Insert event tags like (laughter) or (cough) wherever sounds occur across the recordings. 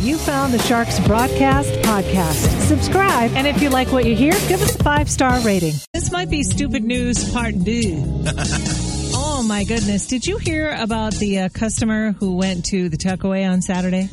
You found the Sharks Broadcast Podcast. Subscribe, and if you like what you hear, give us a five star rating. This might be stupid news part two. (laughs) oh my goodness. Did you hear about the uh, customer who went to the tuckaway on Saturday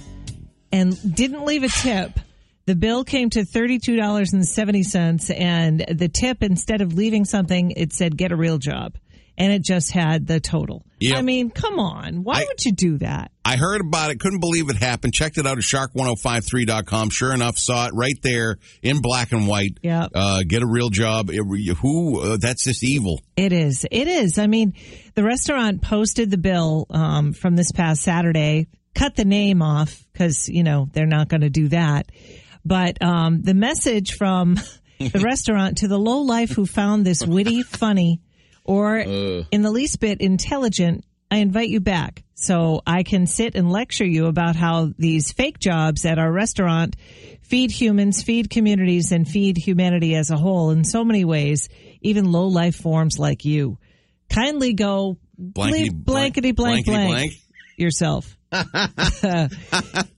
and didn't leave a tip? The bill came to $32.70, and the tip, instead of leaving something, it said, get a real job. And it just had the total. Yep. I mean, come on. Why I- would you do that? I heard about it, couldn't believe it happened. Checked it out at shark1053.com. Sure enough, saw it right there in black and white. Yep. Uh, get a real job. It- who? Uh, that's just evil. It is. It is. I mean, the restaurant posted the bill um, from this past Saturday, cut the name off because, you know, they're not going to do that. But um, the message from (laughs) the restaurant to the low life who found this witty, funny, or in the least bit intelligent, I invite you back so I can sit and lecture you about how these fake jobs at our restaurant feed humans, feed communities, and feed humanity as a whole in so many ways, even low life forms like you. Kindly go Blankety blankety blank blankety blank, blank. yourself. (laughs)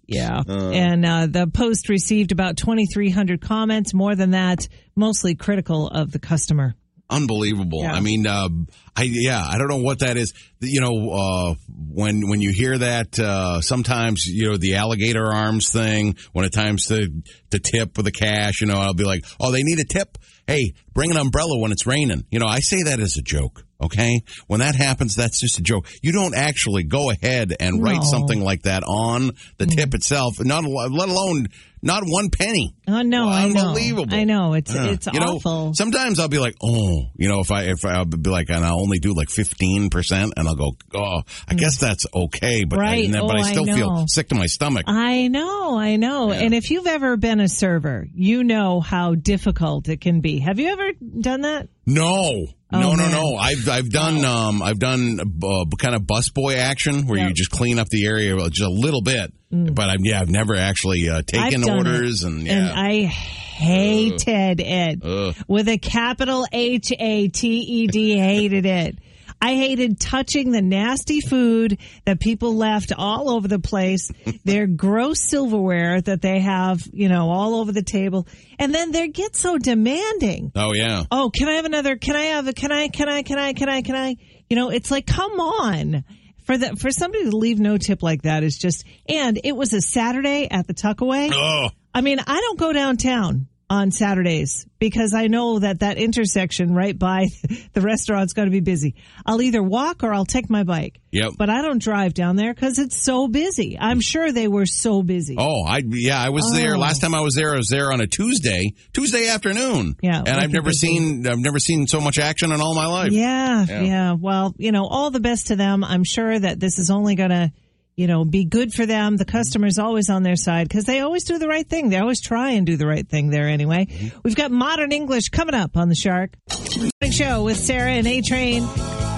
yeah. and uh, the post received about 2,300 comments, more than that, mostly critical of the customer. Unbelievable. Yeah. I mean, uh, I yeah, I don't know what that is. You know, uh, when when you hear that, uh, sometimes you know the alligator arms thing. When it times to to tip with the cash, you know, I'll be like, oh, they need a tip. Hey, bring an umbrella when it's raining. You know, I say that as a joke. Okay, when that happens, that's just a joke. You don't actually go ahead and write something like that on the tip itself, not let alone not one penny. Oh no, I know. Unbelievable. I know it's Yeah. it's you know, awful. sometimes I'll be like, oh, you know, if I if I'll be like, and I'll only do like fifteen percent, and I'll go, oh, I guess that's okay, but Right. I, but Oh, I I still know. feel sick to my stomach. I know, I know. And if you've ever been a server, you know how difficult it can be. Have you ever done that? no, Oh, no, no, man. no. I've I've done um I've done uh, kind of busboy action where you just clean up the area just a little bit, but I've yeah I've never actually uh, taken Mm. Orders it. and yeah. And I hated it Ugh. with a capital H A T E D. Hated it. I hated touching the nasty food that people left all over the place, their (laughs) gross silverware that they have, you know, all over the table. And then they get so demanding. oh yeah. Oh, can I have another? Can I have a, can I, can I, can I, can I, can I? You know, it's like, come on. For the, for somebody to leave no tip like that is just, and it was a Saturday at the Tuckaway. Oh, I mean, I don't go downtown on Saturdays because I know that that intersection right by (laughs) the restaurant's going to be busy. I'll either walk or I'll take my bike. Yep. But I don't drive down there because it's so busy. I'm sure they were so busy. Oh, I yeah, I was there Oh. last time I was there. I was there on a Tuesday, Tuesday afternoon. Yeah, and I've never seen I've never seen so much action in all my life. Yeah, Yeah. yeah, Well, you know, all the best to them. I'm sure that this is only going to, you know, be good for them. The customer's always on their side because they always do the right thing. They always try and do the right thing there anyway. Mm-hmm. We've got modern English coming up on the Shark Morning Show with Sarah and A Train.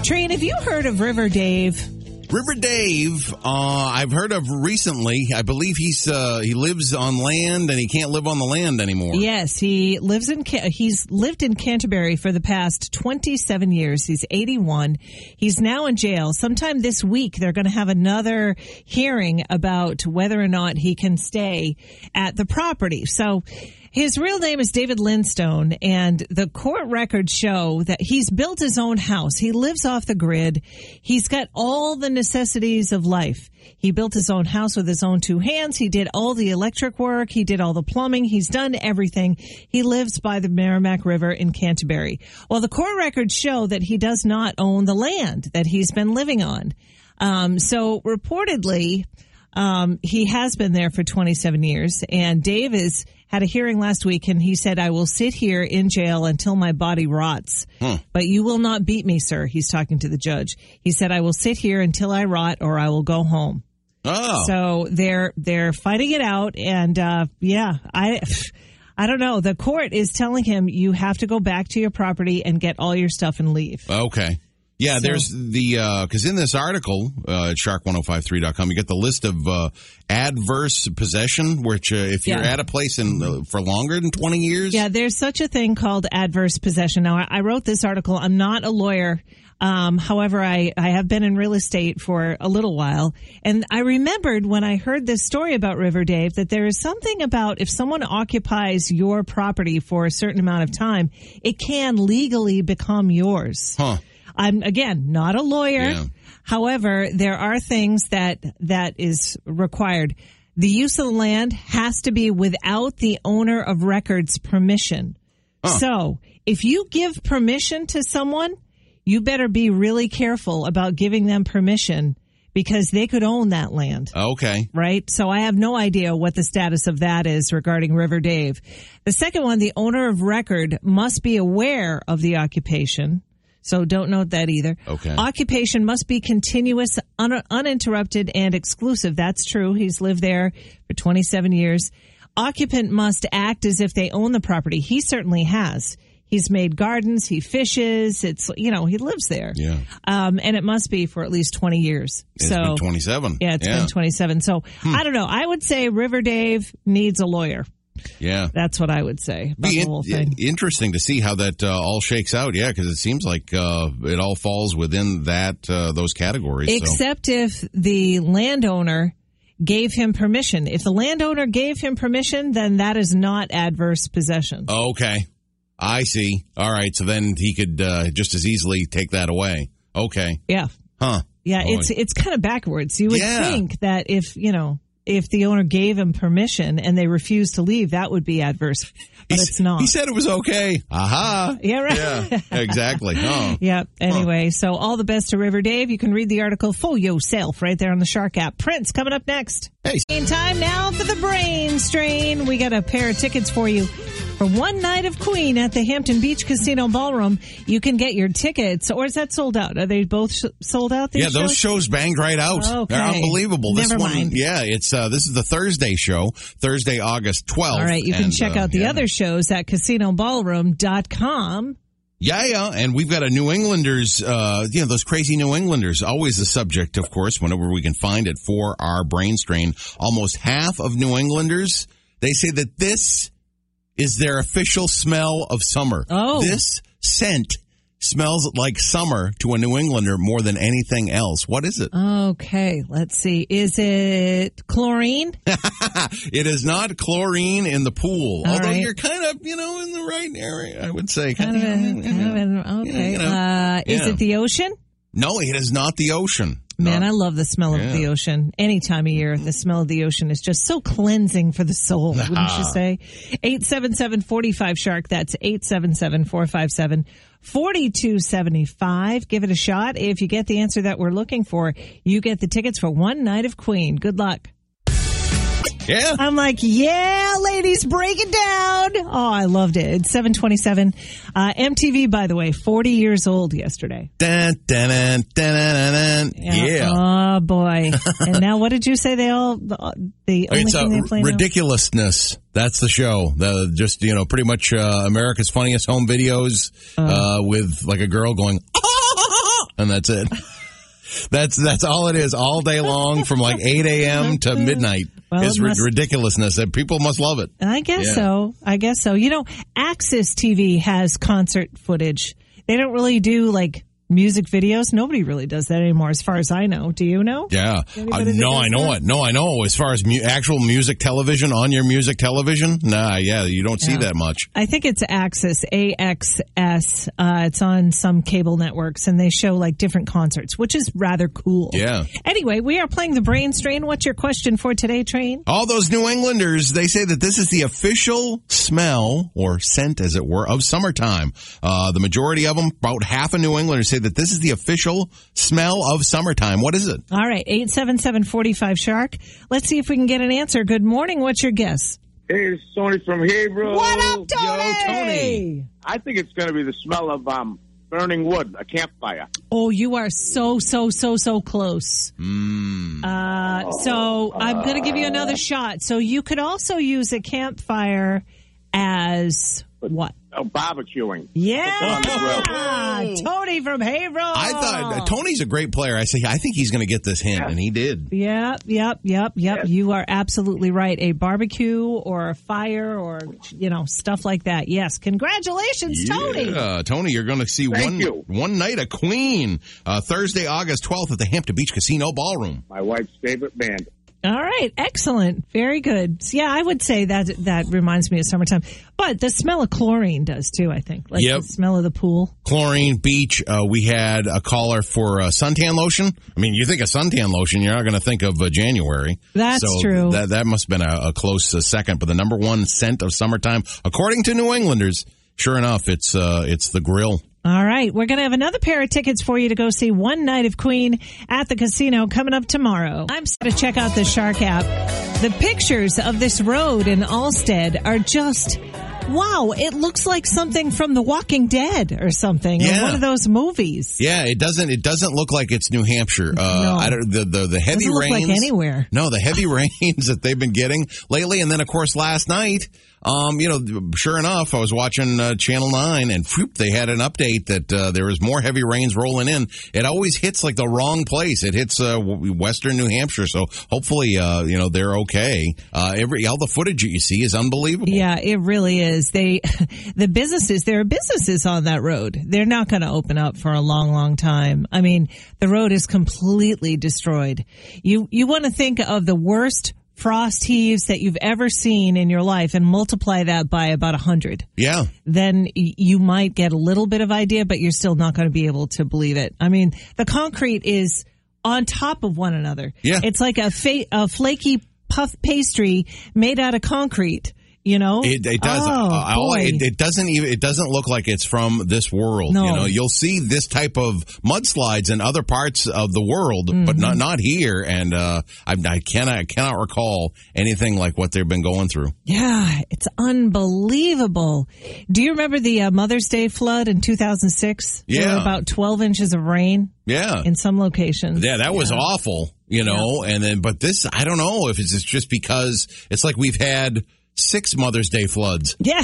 Train, have you heard of River Dave? River Dave, uh, I've heard of recently. I believe he's uh, he lives on land and he can't live on the land anymore. Yes, he lives in he's lived in Canterbury for the past 27 years. He's 81. He's now in jail. Sometime this week they're going to have another hearing about whether or not he can stay at the property. So his real name is David Lidstone, and the court records show that he's built his own house. He lives off the grid. He's got all the necessities of life. He built his own house with his own two hands. He did all the electric work. He did all the plumbing. He's done everything. He lives by the Merrimack River in Canterbury. Well, the court records show that he does not own the land that he's been living on. Um, so reportedly, um, he has been there for 27 years, and Dave is had a hearing last week, and he said, "I will sit here in jail until my body rots, but you will not beat me, sir." He's talking to the judge. He said, "I will sit here until I rot, or I will go home." Oh, So they're they're fighting it out, and uh, yeah, I. I don't know. The court is telling him you have to go back to your property and get all your stuff and leave. okay. Yeah, So- there's the because in this article uh, at shark1053.com, you get the list of uh, adverse possession, which uh, if you're Yeah. at a place in uh, for longer than 20 years, Yeah, there's such a thing called adverse possession. Now, I I wrote this article. I'm not a lawyer. Um, however, I, I have been in real estate for a little while. And I remembered when I heard this story about River Dave that there is something about if someone occupies your property for a certain amount of time, it can legally become yours. huh? I'm again not a lawyer. Yeah. However, there are things that that is required. The use of the land has to be without the owner of records permission. So, if you give permission to someone, you better be really careful about giving them permission because they could own that land oh, Okay, right? So I have no idea what the status of that is regarding River Dave. The second one, the owner of record must be aware of the occupation. So don't note that either. Okay. Occupation must be continuous, un- uninterrupted, and exclusive. That's true. He's lived there for 27 years. Occupant must act as if they own the property. He certainly has. He's made gardens. He fishes. It's, you know, he lives there. yeah, Um, and it must be for at least 20 years. it's so been 27. yeah, it's been 27. So Hmm. I don't know. I would say River Dave needs a lawyer. Yeah. That's what I would say about Be the whole thing. interesting to see how that uh, all shakes out. Yeah, because it seems like uh, it all falls within that uh, those categories. so. Except if the landowner gave him permission. If the landowner gave him permission, then that is not adverse possession. Okay. I see. All right. So then he could uh, just as easily take that away. Okay. Yeah. Huh. Yeah, Boy. it's it's kind of backwards. You would Yeah. think that if, you know, if the owner gave him permission and they refused to leave, that would be adverse. But He it's not. He said it was okay. Aha. yeah, right. Yeah. Exactly. Oh. (laughs) Yep. Anyway, so all the best to River Dave. You can read the article for yourself right there on the Shark app. Prince coming up next. Hey. In time now for the brain strain. We got a pair of tickets for you for one night of Queen at the Hampton Beach Casino Ballroom. You can get your tickets, or is that sold out? Are they both sh- sold out? Yeah, those shows? banged right out. Okay. They're unbelievable. This Never one, mind. yeah, it's uh, this is the Thursday show, Thursday, August twelfth. All right, you can and, check uh, out the yeah. other shows at casinoballroom.com. Yeah, yeah, and we've got a New Englanders, uh, you know, those crazy New Englanders, always the subject, of course, whenever we can find it for our brain strain. Almost half of New Englanders, they say that this is their official smell of summer. Oh. This scent smells like summer to a New Englander more than anything else. What is it? Okay, let's see. Is it chlorine? (laughs) it is not chlorine in the pool, All although right. you're kind of, you know, in the right area, I would say. Kind of, a, kind of an, okay. you know, uh, is it the ocean? No, it is not the ocean. Man. I love the smell Yeah. of the ocean. Any time of year, the smell of the ocean is just so cleansing for the soul, wouldn't you (laughs) say? 877-45-SHARK. That's 877-457-4275. Give it a shot. If you get the answer that we're looking for, you get the tickets for one night of Queen. Good luck. Yeah. I'm like, yeah, ladies, break it down. Oh, I loved it. It's 727. Uh, MTV, by the way, 40 years old yesterday. Dun, dun, dun, dun. Yeah. Oh boy. (laughs) and now what did you say they all, the, the only it's thing they play ridiculousness. That's the show. The just you know pretty much uh, America's funniest home videos uh, with like a girl going, (laughs) and that's it. (laughs) That's that's all it is all day long from like 8 a.m. to midnight. Well, is must- ridiculousness that people must love it. I guess Yeah. so. I guess so. You know, AXS TV has concert footage. They don't really do like music videos. Nobody really does that anymore, as far as I know. Do you know? Yeah. Uh, no, I know that? it. No, I know. As far as mu- actual music television on your music television, nah, yeah, you don't see Yeah. that much. I think it's Axis, AXS. Uh, it's on some cable networks and they show like different concerts, which is rather cool. Yeah. Anyway, we are playing the brain strain. What's your question for today, Train? All those New Englanders, they say that this is the official smell or scent, as it were, of summertime. Uh, the majority of them, about half of New Englanders, say that this is the official smell of summertime. What is it? All right, 877-45 Shark. Let's see if we can get an answer. Good morning. What's your guess? Hey, it's Tony from Haverhill. What up, Tony? Yo, Tony. I think it's going to be the smell of um, burning wood, a campfire. Oh, you are so, so, so, so close. Mm. Uh, so I'm going to give you another shot. So you could also use a campfire as what? Uh, barbecuing. Yeah. On the grill. Tony from Haverhill. I thought uh, Tony's a great player. I say I think he's going to get this hint, and he did. Yep, yep, yep, yep. Yes. You are absolutely right. A barbecue or a fire or, you know, stuff like that. Yes. Congratulations, Tony. Yeah, Tony, you're going to see Thank one you. one night a Queen uh, Thursday, August 12th at the Hampton Beach Casino Ballroom. My wife's favorite band. All right. Excellent. Very good. So, yeah, I would say that that reminds me of summertime. But the smell of chlorine does too, I think. Like Yep. the smell of the pool. Chlorine Beach. Uh, we had a caller for uh, suntan lotion. I mean, you think of suntan lotion, you're not going to think of uh, January. That's so true. That that must have been a, a close uh, second. But the number one scent of summertime, according to New Englanders, sure enough, it's uh, it's the grill. All right. We're going to have another pair of tickets for you to go see One Night of Queen at the casino coming up tomorrow. I'm set to check out the Shark app. The pictures of this road in Alstead are just. Wow, it looks like something from The Walking Dead or something, or one of those movies. Yeah, it doesn't. It doesn't look like it's New Hampshire. Uh, No. I don't, the the the heavy Doesn't look rains. like anywhere. No, the heavy (laughs) rains that they've been getting lately, and then of course last night. Um, you know, sure enough, I was watching uh, Channel Nine, and whoop, they had an update that uh, there was more heavy rains rolling in. It always hits like the wrong place. It hits uh, western New Hampshire, so hopefully, uh, you know, they're okay. Uh, every all the footage you see is unbelievable. Yeah, it really is. They, (laughs) the businesses, there are businesses on that road. They're not going to open up for a long, long time. I mean, the road is completely destroyed. You, you want to think of the worst frost heaves that you've ever seen in your life and multiply that by about a hundred. yeah. Then you might get a little bit of idea, but you're still not going to be able to believe it. I mean, the concrete is on top of one another. Yeah. It's like a, fa- a flaky puff pastry made out of concrete. You know, It, it does. Oh, Uh, boy. it, it doesn't even. It doesn't look like it's from this world. No. You know, you'll see this type of mudslides in other parts of the world, but Mm-hmm. not not here. And uh, I, I cannot I cannot recall anything like what they've been going through. yeah, it's unbelievable. Do you remember the uh, Mother's Day flood in 2006? There Yeah. about 12 inches of rain Yeah, in some locations. yeah, that was awful. You know, and then but this I don't know if it's just because it's like we've had six Mother's Day floods. (laughs) Yeah,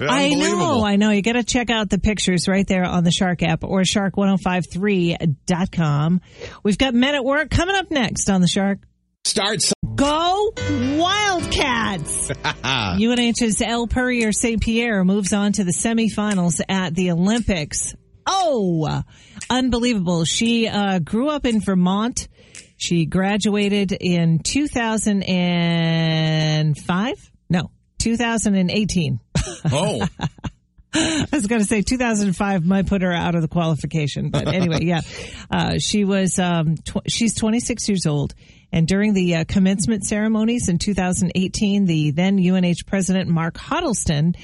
I know, I know. You got to check out the pictures right there on the Shark app or shark1053.com. We've got Men at Work coming up next on the Shark. Starts. Go Wildcats! (laughs) UNH's Elle Purrier St. Pierre moves on to the semifinals at the Olympics. Oh, unbelievable. She uh, grew up in Vermont. She graduated in 2005? No, 2018. Oh, (laughs) I was going to say 2005 might put her out of the qualification, but anyway, yeah, (laughs) uh, she was. Um, tw- she's 26 years old, and during the uh, commencement ceremonies in 2018, the then UNH president Mark Huddleston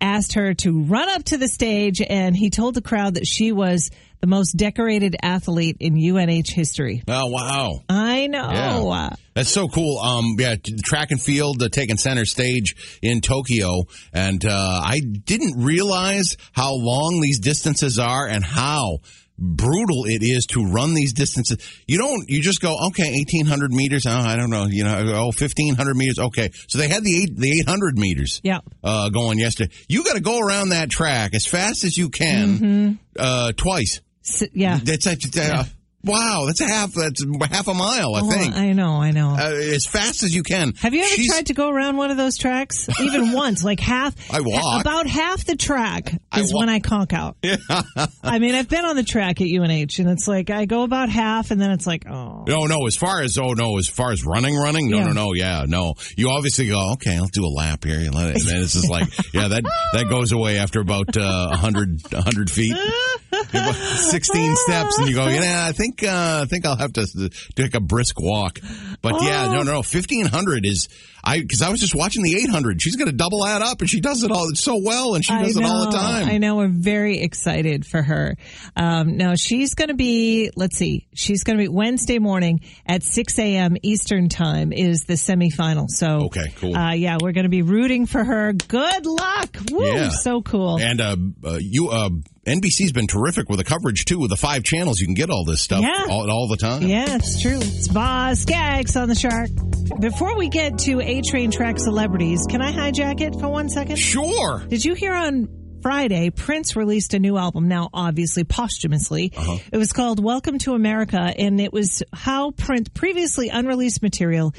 asked her to run up to the stage, and he told the crowd that she was the most decorated athlete in UNH history. oh wow. I know. Yeah. That's so cool. Um, yeah, track and field uh, taking center stage in Tokyo, and uh, I didn't realize how long these distances are and how brutal it is to run these distances. You don't. You just go, okay, eighteen hundred meters. Oh, I don't know. You know, oh, oh, fifteen hundred meters. Okay, so they had the eight, the eight hundred meters. Yeah. Uh, going yesterday. You got to go around that track as fast as you can, Mm-hmm. uh, twice. Yeah. That's uh, wow. That's a half. That's half a mile. I Oh, think I know. I know. uh, as fast as you can. Have you ever She's- tried to go around one of those tracks? (laughs) Even once, like half. I walk. About half the track is walk. when I conk out. (laughs) Yeah. I mean, I've been on the track at UNH, and it's like I go about half, and then it's like, oh, No, no. As far as oh no, as far as running, running, no, Yeah. no, no. Yeah, no. You obviously go okay. I'll do a lap here. And, let it, and then it's just like (laughs) yeah, that that goes away after about uh, 100, 100 feet, sixteen steps, and you go yeah. I think uh, I think I'll have to take a brisk walk. But yeah, no, no, no. Fifteen hundred is I because I was just watching the eight hundred. She's going to double that up, and she does it all so well, and she does I it all the time. I know. We're very excited for her. Um, now she's going to be. Let's see. She's going to be Wednesday morning at six a.m. Eastern time is the semifinal. So Okay, cool. Uh, yeah, we're going to be rooting for her. Good luck. Woo, Yeah. so cool. And uh, uh, you, uh, NBC's been terrific with the coverage too. With the five channels, you can get all this stuff Yeah. all, all the time. Yeah, it's true. It's Boz Scaggs on the Shark. Before we get to A Train Track celebrities, can I hijack it for one second? Sure. Did you hear on Friday, Prince released a new album, now obviously posthumously. Uh-huh. It was called Welcome to America, and it was how Prince, previously unreleased material,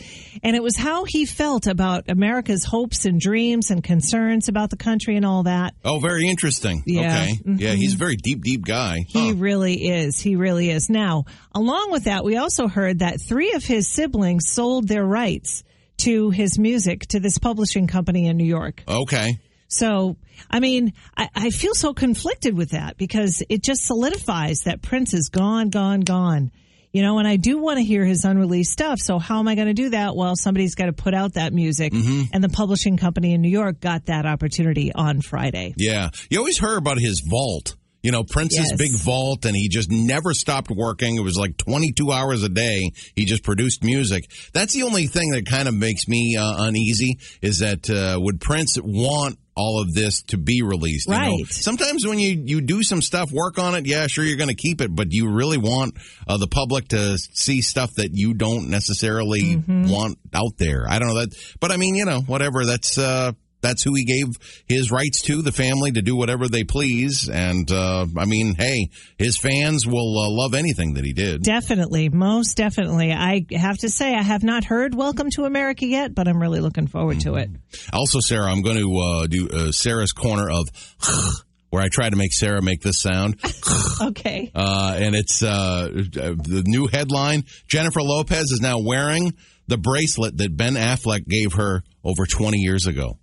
and it was how he felt about America's hopes and dreams and concerns about the country and all that. Oh, very interesting. Yeah. Okay. Yeah, he's a very deep, deep guy. He Huh. really is. He really is. Now, along with that, we also heard that three of his siblings sold their rights to his music to this publishing company in New York. Okay. So, I mean, I, I feel so conflicted with that because it just solidifies that Prince is gone, gone, gone. You know, and I do want to hear his unreleased stuff. So how am I going to do that? Well, somebody's got to put out that music. And the publishing company in New York got that opportunity on Friday. Yeah. You always heard about his vault. You know, Prince's Yes. big vault, and he just never stopped working. It was like 22 hours a day. He just produced music. That's the only thing that kind of makes me uh, uneasy is that uh, would Prince want all of this to be released? You know? Right. Sometimes when you, you do some stuff, work on it, yeah, sure, you're going to keep it, but you really want uh, the public to see stuff that you don't necessarily want out there. I don't know that, but I mean, you know, whatever. That's, uh, that's who he gave his rights to, the family, to do whatever they please. And, uh, I mean, hey, his fans will uh, love anything that he did. Definitely, most definitely. I have to say, I have not heard Welcome to America yet, but I'm really looking forward to it. Also, Sarah, I'm going to uh, do uh, Sarah's corner of (laughs) where I try to make Sarah make this sound. (laughs) (laughs) Okay. Uh, and it's uh, the new headline Jennifer Lopez is now wearing the bracelet that Ben Affleck gave her over 20 years ago.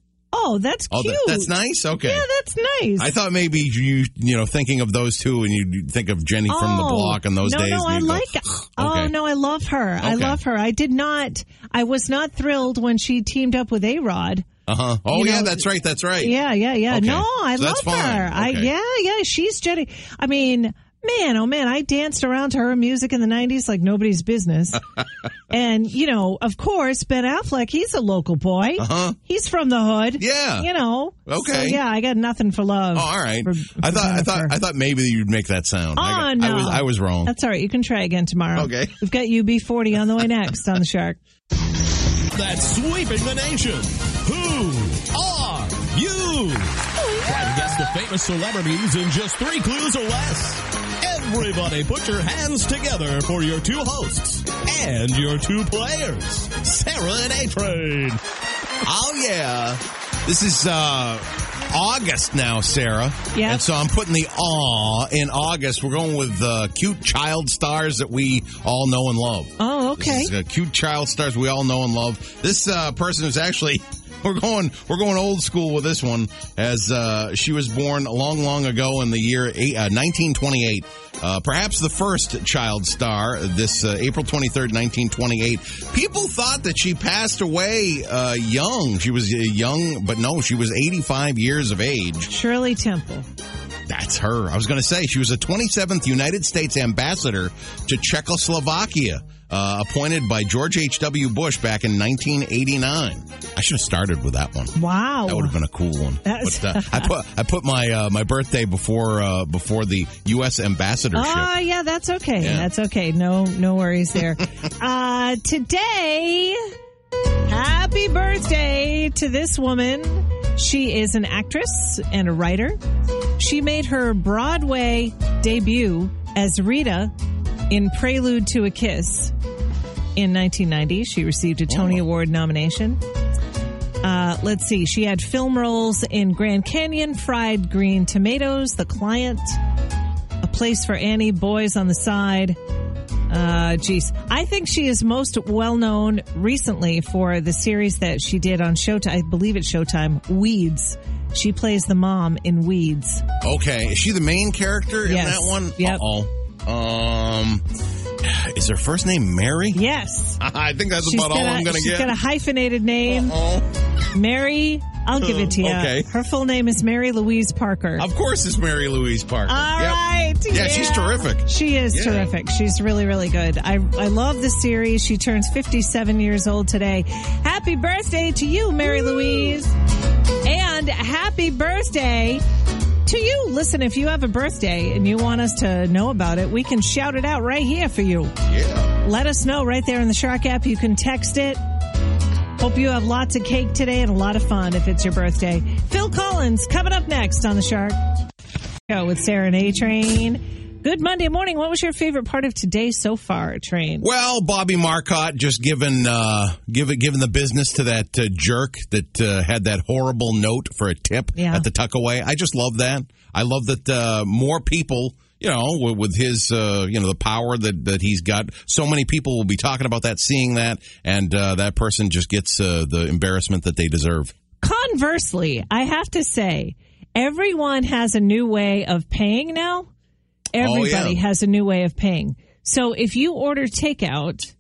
Oh, that's Oh, cute. that, that's nice. Okay. Yeah, that's nice. I thought maybe you, you know, thinking of those two and you think of Jenny from the Oh, block in those no, days. No, I go, like. Oh Okay. no, I love her. I love her. I did not. I was not thrilled when she teamed up with A Rod. Uh-huh. Oh, You yeah, know, that's right. That's right. Yeah, yeah, yeah. Okay. No, I So love her. I yeah, yeah. She's Jenny. I mean, man, oh man, I danced around to her music in the '90s like nobody's business. (laughs) and you know, of course, Ben Affleck. He's a local boy. Uh-huh. He's from the hood. Yeah. You know. Okay. So, yeah, I got nothing for love. Oh, all right. for- I for thought, I thought, I thought maybe you'd make that sound. I, Oh, got- no. I was, I was wrong. That's all right. You can try again tomorrow. Okay. (laughs) We've got UB40 on the way next on the Shark. that's sweeping the nation. Who are you? Try to guess the famous celebrities in just three clues or less. Everybody put your hands together for your two hosts and your two players, Sarah and A-Train. Oh yeah. This is uh August now, Sarah. Yeah. And so I'm putting the aw in August. We're going with uh, cute child stars that we all know and love. Oh, okay. This is, uh, cute child stars we all know and love. This uh, person is actually we're going we're going old school with this one as uh, she was born long long ago in the year eight, uh, 1928. Uh, perhaps the first child star, this uh, April 23rd, 1928. People thought that she passed away uh, young. She was uh, young, but no, she was 85 years of age. Shirley Temple. That's her. I was going to say she was a 27th United States ambassador to Czechoslovakia, uh, appointed by George H.W. Bush back in 1989. I should have started with that one. Wow. That would have been a cool one. But, uh, I put I put my uh, my birthday before uh, before the U.S. ambassadorship. Ah, yeah, that's okay. Yeah. That's okay. No, no worries there. (laughs) uh, today, happy birthday to this woman. She is an actress and a writer. She made her Broadway debut as Rita in Prelude to a Kiss in 1990. She received a Tony Oh. Award nomination. Uh, let's see. She had film roles in Grand Canyon, Fried Green Tomatoes, The Client, A Place for Annie, Boys on the Side. Uh, geez. I think she is most well known recently for the series that she did on Showtime. I believe it's Showtime, Weeds. She plays the mom in Weeds. Okay, is she the main character in Yes. that one? Yeah. Uh-oh. Um, is her first name Mary? Yes. (laughs) I think that's She's about all I'm going to she's get. got a hyphenated name. oh, Mary, I'll give it to you. Okay. Her full name is Mary Louise Parker. of course, it's Mary Louise Parker. All Yep. right. Yeah, she's terrific. She is Yeah. terrific. She's really, really good. I, I love the series. She turns 57 years old today. Happy birthday to you, Mary Louise. And happy birthday to you. Listen, if you have a birthday and you want us to know about it, we can shout it out right here for you. Yeah. Let us know right there in the Shark app. You can text it Hope you have lots of cake today and a lot of fun if it's your birthday. Phil Collins coming up next on the Shark Show with Sarah and A Train. Good Monday morning. What was your favorite part of today so far, Train? Well, Bobby Marcotte just given uh, given the business to that uh, jerk that uh, had that horrible note for a tip Yeah. at the tuckaway. I just love that. I love that uh, more people, you know, with, with his uh, you know the power that that he's got, so many people will be talking about that, seeing that, and uh, that person just gets uh, the embarrassment that they deserve. Conversely, I have to say, everyone has a new way of paying now. Everybody Oh, yeah. has a new way of paying. So if you order takeout,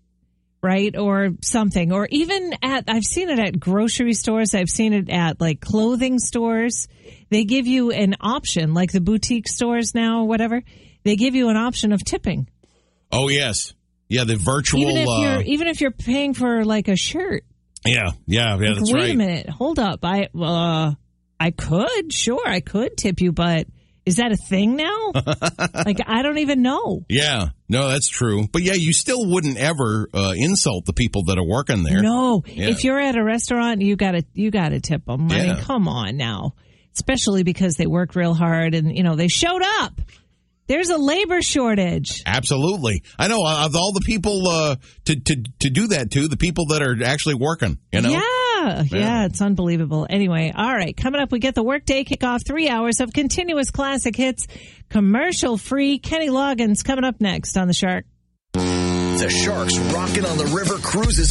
right, or something, or even at, I've seen it at grocery stores, I've seen it at like clothing stores, they give you an option, like the boutique stores now, or whatever, they give you an option of tipping. Oh yes, yeah, the virtual. Even if uh, you're, even if you're paying for like a shirt. yeah, yeah, yeah. That's Wait right. a minute. Hold up. I uh I could, sure, I could tip you, but is that a thing now? (laughs) like I don't even know. Yeah, no, that's true. But yeah, you still wouldn't ever uh, insult the people that are working there. No. Yeah. If you're at a restaurant, you got to you got to tip them. I mean, come on now. Especially because they worked real hard and you know, they showed up. There's a labor shortage. Absolutely, I know. Of all the people uh, to to to do that to, the people that are actually working, you know. Yeah, yeah, it's unbelievable. Anyway, all right, coming up, we get the workday kickoff, three hours of continuous classic hits, commercial free. Kenny Loggins coming up next on the Shark. The Sharks rocking on the river cruises